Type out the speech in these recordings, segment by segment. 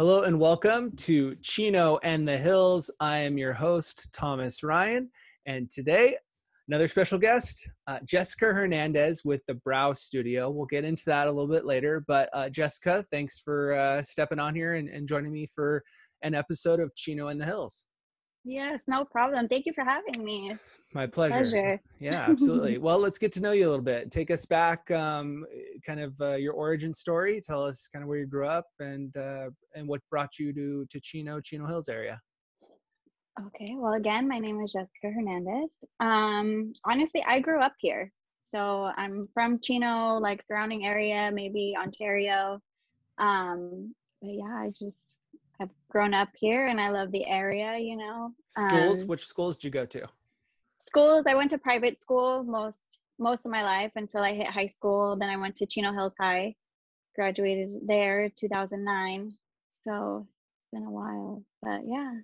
Hello and welcome to Chino and the Hills. I am your host, Thomas Ryan, and today, another special guest, uh, Jessica Hernandez with the Brow Studio. We'll get into that a little bit later, but uh, Jessica, thanks for uh, stepping on here and, and joining me for an episode of Chino and the Hills. Yes, no problem. Thank you for having me. My pleasure. Pleasure. Yeah, absolutely. well, let's get to know you a little bit. Take us back, um, kind of uh, your origin story. Tell us kind of where you grew up and uh, and what brought you to to Chino, Chino Hills area. Okay. Well, again, my name is Jessica Hernandez. Um, honestly, I grew up here, so I'm from Chino, like surrounding area, maybe Ontario. Um, but yeah, I just I've grown up here, and I love the area. You know. Schools. Um, Which schools did you go to? schools i went to private school most most of my life until i hit high school then i went to chino hills high graduated there 2009 so it's been a while but yeah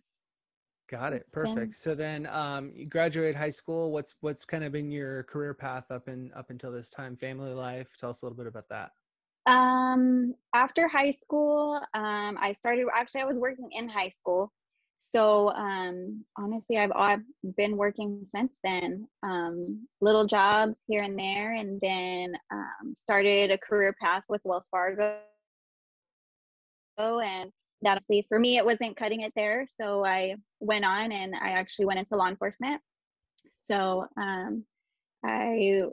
Got it. It's been- Perfect. So then, um, you graduated high school. What's what's kind of been your career path up and up until this time? Family life. Tell us a little bit about that. Um after high school um i started actually i was working in high school. So um honestly i've i've been working since then. Um little jobs here and there and then um started a career path with wells fargo. And that honestly for me it wasn't cutting it there. So i went on and i actually went into law enforcement. So um i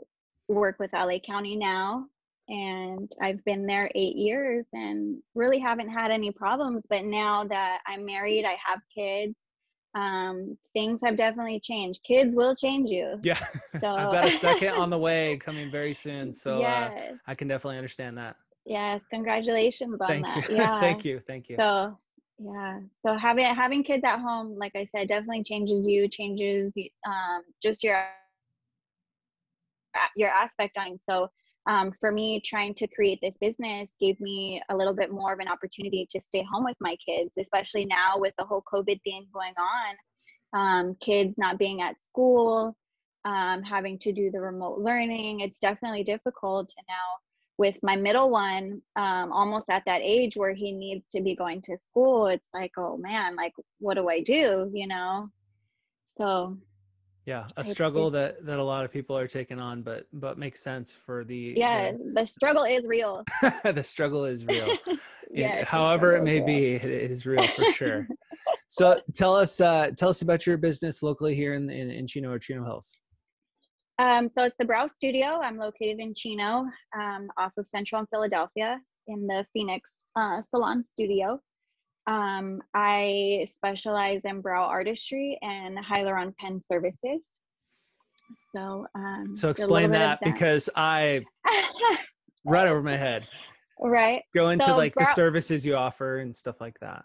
work with la county now and I've been there eight years and really haven't had any problems. But now that I'm married, I have kids, um, things have definitely changed. Kids will change you. Yeah. So I've got a second on the way coming very soon. So uh, yes, I can definitely understand that. yes, congratulations on Thank that. you. Yeah. Thank you. Thank you. So yeah, so having having kids at home, like I said, definitely changes you, changes um, just your your aspect on. So um, for me, trying to create this business gave me a little bit more of an opportunity to stay home with my kids, especially now with the whole COVID thing going on. Um, kids not being at school, um, having to do the remote learning, it's definitely difficult. And now with my middle one, um, almost at that age where he needs to be going to school, it's like, oh man, like what do I do? You know? So yeah, a struggle that that a lot of people are taking on, but but makes sense for the yeah, the struggle is real. the, the struggle is real. It- Yes, however it may real. be, it is real for sure. so tell us uh, tell us about your business locally here in, in in Chino or Chino Hills. Um, so it's the Brow Studio. I'm located in Chino, um, off of Central and Philadelphia, in the Phoenix uh, Salon Studio. Um, I specialize in brow artistry and hyaluron pen services. So, um, So explain of that, because I right over my head. right. Go into So like the services you offer and stuff like that.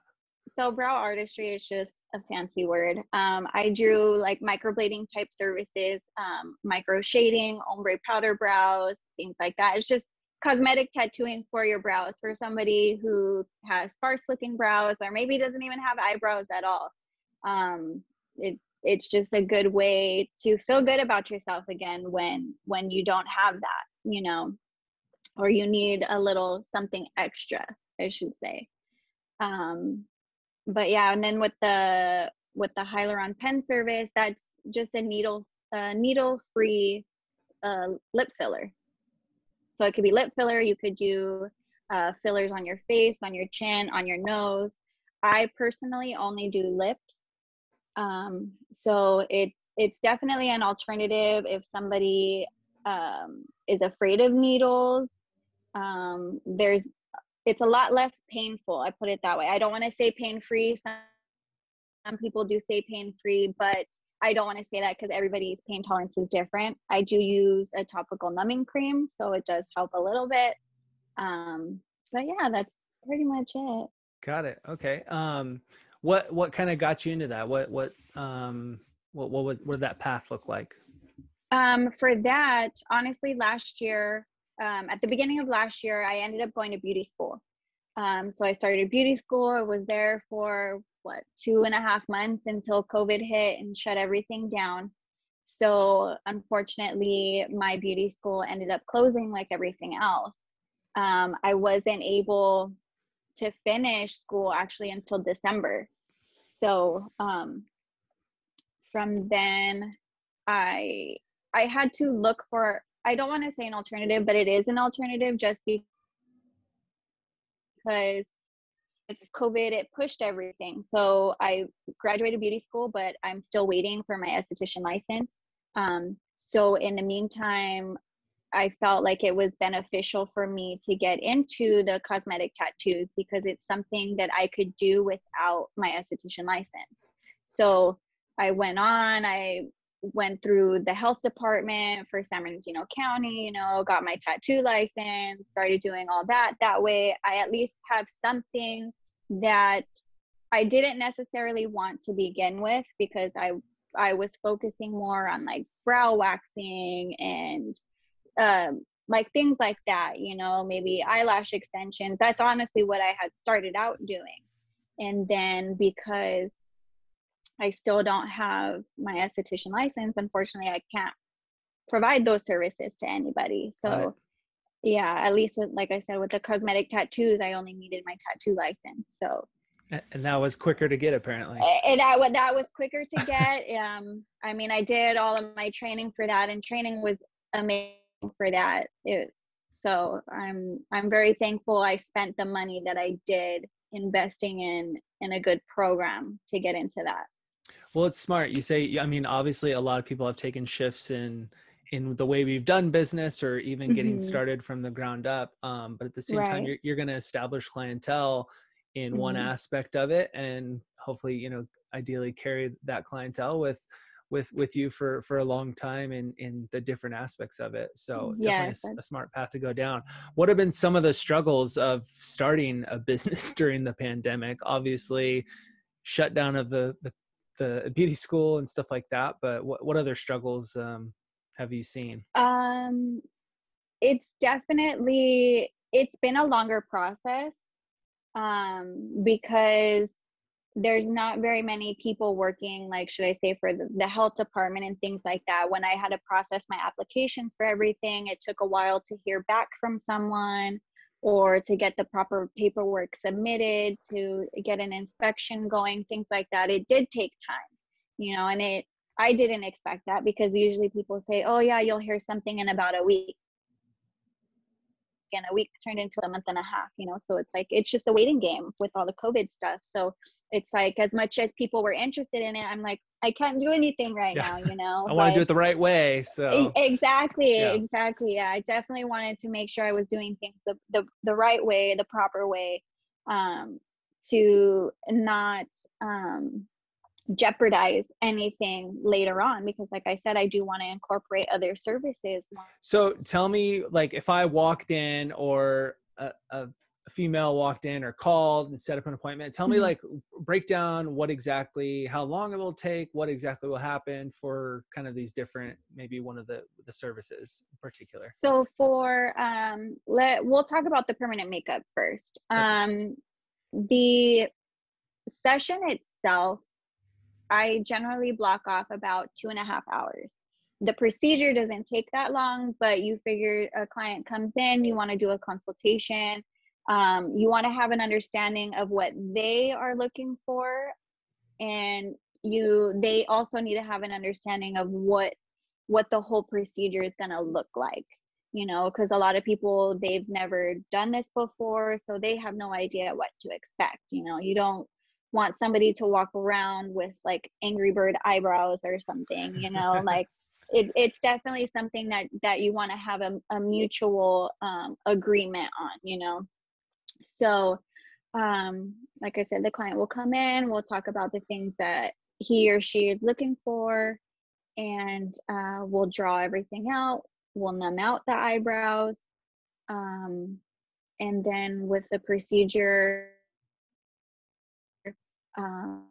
So brow artistry is just a fancy word. Um, I drew like microblading type services, um, micro shading, ombre powder brows, things like that. It's just cosmetic tattooing for your brows for somebody who has sparse looking brows or maybe doesn't even have eyebrows at all. Um, it, it's just a good way to feel good about yourself again when when you don't have that, you know, or you need a little something extra, I should say. Um, but yeah and then with the with the hyaluron pen service that's just a needle uh, needle free uh, lip filler so it could be lip filler you could do uh, fillers on your face on your chin on your nose. I personally only do lips. Um, so it's it's definitely an alternative if somebody um, is afraid of needles. Um, there's it's a lot less painful i put it that way. I don't want to say pain free some, some people do say pain free but i don't want to say that because everybody's pain tolerance is different i do use a topical numbing cream so it does help a little bit um but yeah that's pretty much it Got it. Okay. Um, what what kind of got you into that? What what um what what was what did that path look like? Um, for that, honestly, last year, um, at the beginning of last year, I ended up going to beauty school. Um, so I started beauty school. I was there for what two and a half months until COVID hit and shut everything down. So unfortunately, my beauty school ended up closing like everything else. Um, I wasn't able to finish school actually until December. So um, from then, I I had to look for. I don't want to say an alternative, but it is an alternative just because it's COVID. It pushed everything. So I graduated beauty school, but I'm still waiting for my esthetician license. Um, so in the meantime, I felt like it was beneficial for me to get into the cosmetic tattoos because it's something that I could do without my esthetician license. So I went on, I went through the health department for San Bernardino County, you know, got my tattoo license, started doing all that. That way, I at least have something that I didn't necessarily want to begin with because I I was focusing more on like brow waxing and um, like things like that, you know, maybe eyelash extensions. That's honestly what I had started out doing. And then because I still don't have my esthetician license, unfortunately, I can't provide those services to anybody. So. Yeah, at least with, like I said, with the cosmetic tattoos, I only needed my tattoo license. So, and that was quicker to get apparently and that, that was quicker to get um i mean i did all of my training for that and training was amazing for that. It, so I'm I'm very thankful I spent the money that I did investing in in a good program to get into that. Well, it's smart. You say I mean obviously a lot of people have taken shifts in in the way we've done business or even getting mm-hmm. started from the ground up um, but at the same right. time you're, you're going to establish clientele in mm-hmm. one aspect of it and hopefully you know ideally carry that clientele with with with you for for a long time in in the different aspects of it so yes, definitely a, a, smart path to go down what have been some of the struggles of starting a business during the pandemic obviously shutdown of the the, the beauty school and stuff like that but what, what other struggles um, have you seen? Um it's definitely it's been a longer process um because there's not very many people working like should i say for the, the, health department and things like that. When i had to process my applications for everything it took a while to hear back from someone or to get the proper paperwork submitted to get an inspection going things like that. It did take time you know and it i didn't expect that because usually people say oh yeah you'll hear something in about a week and a week turned into a month and a half you know so it's like it's just a waiting game with all the covid stuff so it's like as much as people were interested in it i'm like i can't do anything right yeah. now you know i want to do it the right way so exactly yeah. exactly yeah i definitely wanted to make sure i was doing things the, the, the right way the proper way um to not um jeopardize anything later on because like i said i do want to incorporate other services so tell me like if i walked in or a, a female walked in or called and set up an appointment tell me mm-hmm. like break down what exactly how long it will take what exactly will happen for kind of these different maybe one of the the services in particular so for um let we'll talk about the permanent makeup first okay. um the session itself I generally block off about two and a half hours. The procedure doesn't take that long, but you figure a client comes in, you want to do a consultation, um, you want to have an understanding of what they are looking for, and you they also need to have an understanding of what what the whole procedure is going to look like you know because a lot of people they've never done this before so they have no idea what to expect you know you don't want somebody to walk around with like angry bird eyebrows or something you know like it, it's definitely something that that you want to have a, a mutual um, agreement on you know? So um like i said the client will come in we'll talk about the things that he or she is looking for and uh, we'll draw everything out we'll numb out the eyebrows um, and then with the procedure um,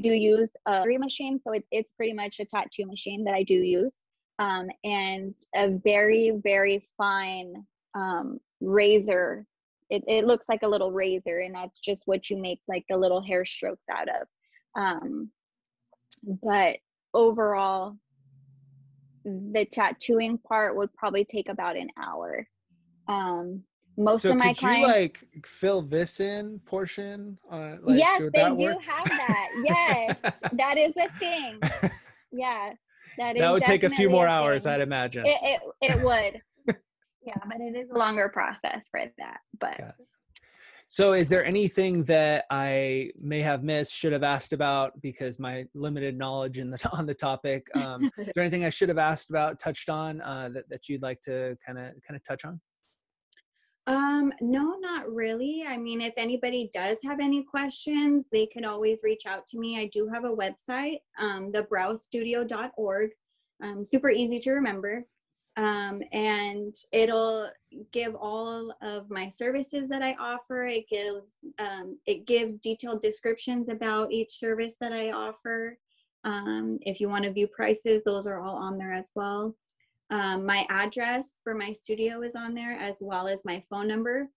do use a machine, so it, it's pretty much a tattoo machine that I do use, um, and a very very fine um, razor. It, it looks like a little razor, and that's just what you make like the little hair strokes out of. Um, but overall, the tattooing part would probably take about an hour. Um, most so of my could clients you like fill this in portion? Uh, like, yes they do work? have that yes that is a thing yeah that is that would take a few more hours, thing. I'd imagine. it, it, it would yeah but it is a longer process for that but So, is there anything that I may have missed, should have asked about because my limited knowledge in the on the topic? Um, is there anything I should have asked about, touched on uh, that that you'd like to kind of kind of touch on? Um, no, not really. I mean, if anybody does have any questions, they can always reach out to me. I do have a website, um, thebrowstudio.org. Um, super easy to remember. Um, and it'll give all of my services that I offer. It gives um, it gives detailed descriptions about each service that I offer. Um, if you want to view prices, those are all on there as well. Um, my address for my studio is on there as well as my phone number.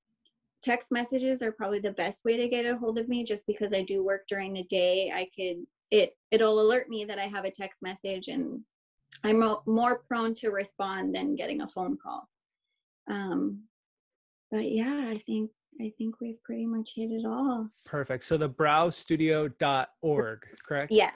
Text messages are probably the best way to get a hold of me just because I do work during the day. I could it it'll alert me that I have a text message and I'm more prone to respond than getting a phone call. Um, but yeah, I think I think we've pretty much hit it all. Perfect. So the browstudio.org, correct? Yes.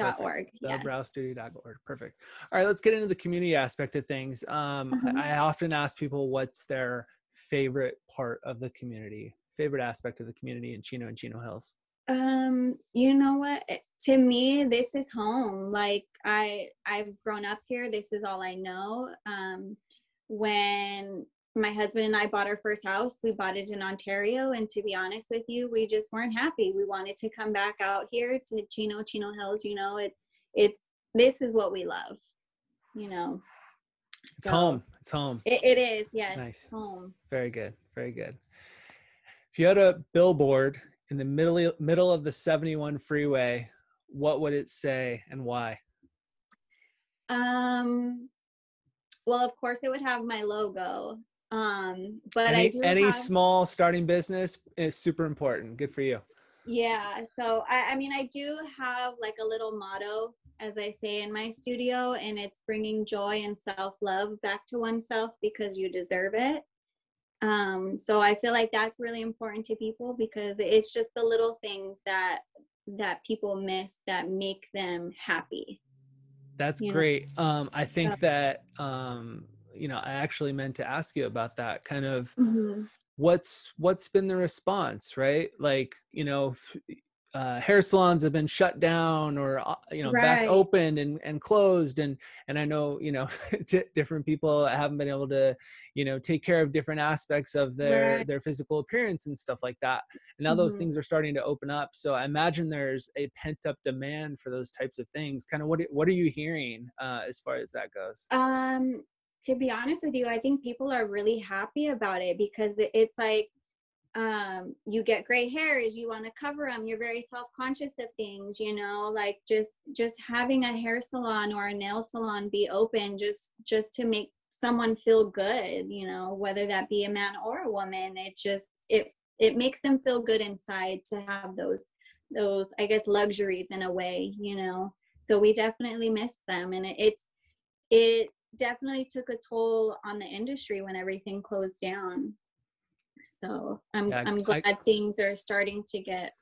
Org. The Yes. browstudio.org. Perfect. All right, let's get into the community aspect of things. Um, Mhm. I, I often ask people what's their favorite part of the community, favorite aspect of the community in Chino and Chino Hills. um you know what to me this is home like i i've grown up here this is all i know um when my husband and i bought our first house we bought it in ontario and to be honest with you we just weren't happy we wanted to come back out here to chino chino hills you know it it's this is what we love you know It's So, home. It's home. it, it is yes Nice. home Very good. Very good. If you had a billboard in the middle middle of the 71 freeway, what would it say and why? Um, well, of course, it would have my logo. Um, but I any do any have, small starting business is super important. Good for you. yeah. So I, I mean, I do have like a little motto, as I say in my studio, and it's bringing joy and self love back to oneself because you deserve it. Um, so I feel like that's really important to people because it's just the little things that that people miss that make them happy. That's you know? great. Um, I think Yeah. that um, you know, I actually meant to ask you about that. Kind of Mm-hmm. what's what's been the response, right? Like, you know, uh, hair salons have been shut down or uh, you know back Right. open and and closed and and I know you know different people haven't been able to you know take care of different aspects of their Right. their physical appearance and stuff like that. And now those Mhm. things are starting to open up. So I imagine there's a pent up demand for those types of things. Kind of what what are you hearing uh, as far as that goes? Um, to be honest with you, I think people are really happy about it because it's like um you get gray hairs you want to cover them you're very self-conscious of things you know like just just having a hair salon or a nail salon be open just just to make someone feel good you know whether that be a man or a woman it just it it makes them feel good inside to have those those i guess luxuries in a way you know. So we definitely miss them and it, it's it definitely took a toll on the industry when everything closed down so i'm Yeah, i'm I- glad things are starting to get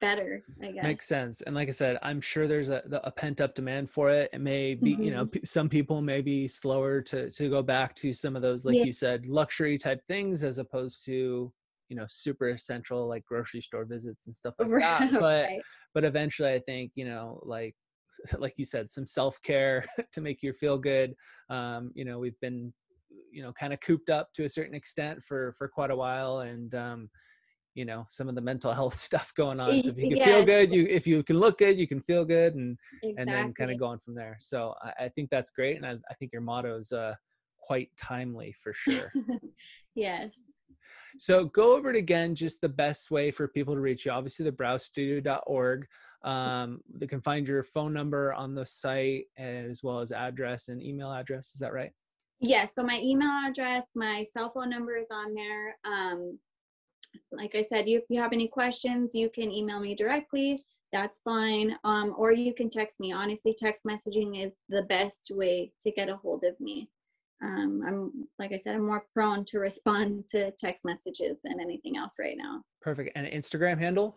better i guess Makes sense. And like I said, I'm sure there's a, a pent up demand for it. It may be, you know, mm-hmm. p- some people may be slower to, to go back to some of those, like Yeah. you said, luxury type things as opposed to, you know, super essential like grocery store visits and stuff like that. But, Right. but eventually I think, you know, like, like you said, some self care to make you feel good. Um, you know, we've been, you know, kind of cooped up to a certain extent for, for quite a while. And, um, you know some of the mental health stuff going on so if you can feel good you if you can look good you can feel good and exactly. and then kind of go on from there so i, I think that's great and I, I think your motto is uh quite timely for sure yes so go over it again just the best way for people to reach you obviously the browstudio.org um, they can find your phone number on the site as well as address and email address is that right yes so my email address my cell phone number is on there um like i said you, if you have any questions you can email me directly that's fine um or you can text me honestly text messaging is the best way to get a hold of me um, I'm like I said, I'm more prone to respond to text messages than anything else right now. Perfect. And Instagram handle?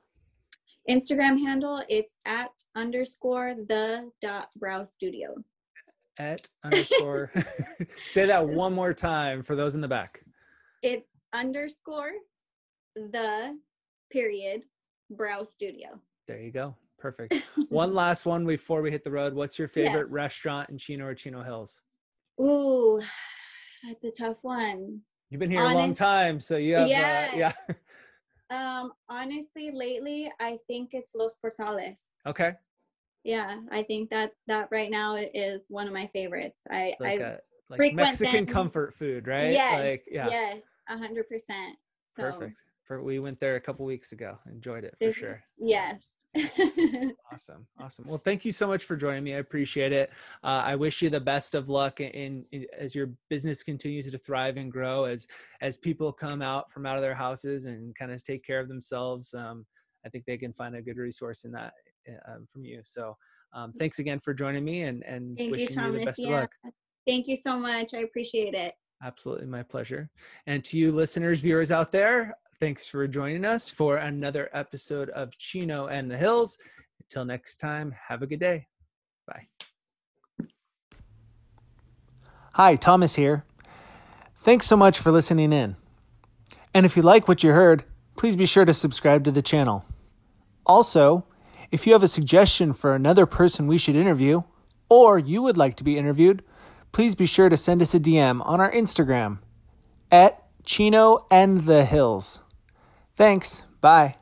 Instagram handle, it's at underscore the dot brow studio. At underscore. Say that one more time for those in the back. It's underscore the period brow studio. There you go. Perfect. one last one before we hit the road. What's your favorite Yes. restaurant in Chino or Chino Hills? Ooh, that's a tough one. You've been here a long time, so you have Yeah. uh, yeah. Um, honestly, lately I think it's Los Portales. okay. Yeah, I think that that right now is one of my favorites. I It's like I a like Mexican them. comfort food, right? Yes, Like yeah. yes, a hundred percent. Perfect. For, we went there a couple weeks ago. Enjoyed it for sure. Yes. Awesome. Awesome. Well, thank you so much for joining me. I appreciate it. Uh, I wish you the best of luck in, in as your business continues to thrive and grow as as people come out from out of their houses and kind of take care of themselves. Um, I think they can find a good resource in that uh, um, from you. So, um, thanks again for joining me and and Thank you, wishing you, Thomas. the best of Yeah. luck. Thank you so much. I appreciate it. Absolutely, my pleasure. And to you listeners, viewers out there, thanks for joining us for another episode of Chino and the Hills. Until next time, have a good day. Bye. Hi, Thomas here. Thanks so much for listening in. And if you like what you heard, please be sure to subscribe to the channel. Also, if you have a suggestion for another person we should interview, or you would like to be interviewed, please be sure to send us a DM on our Instagram at Chino and the Hills. Thanks. Bye.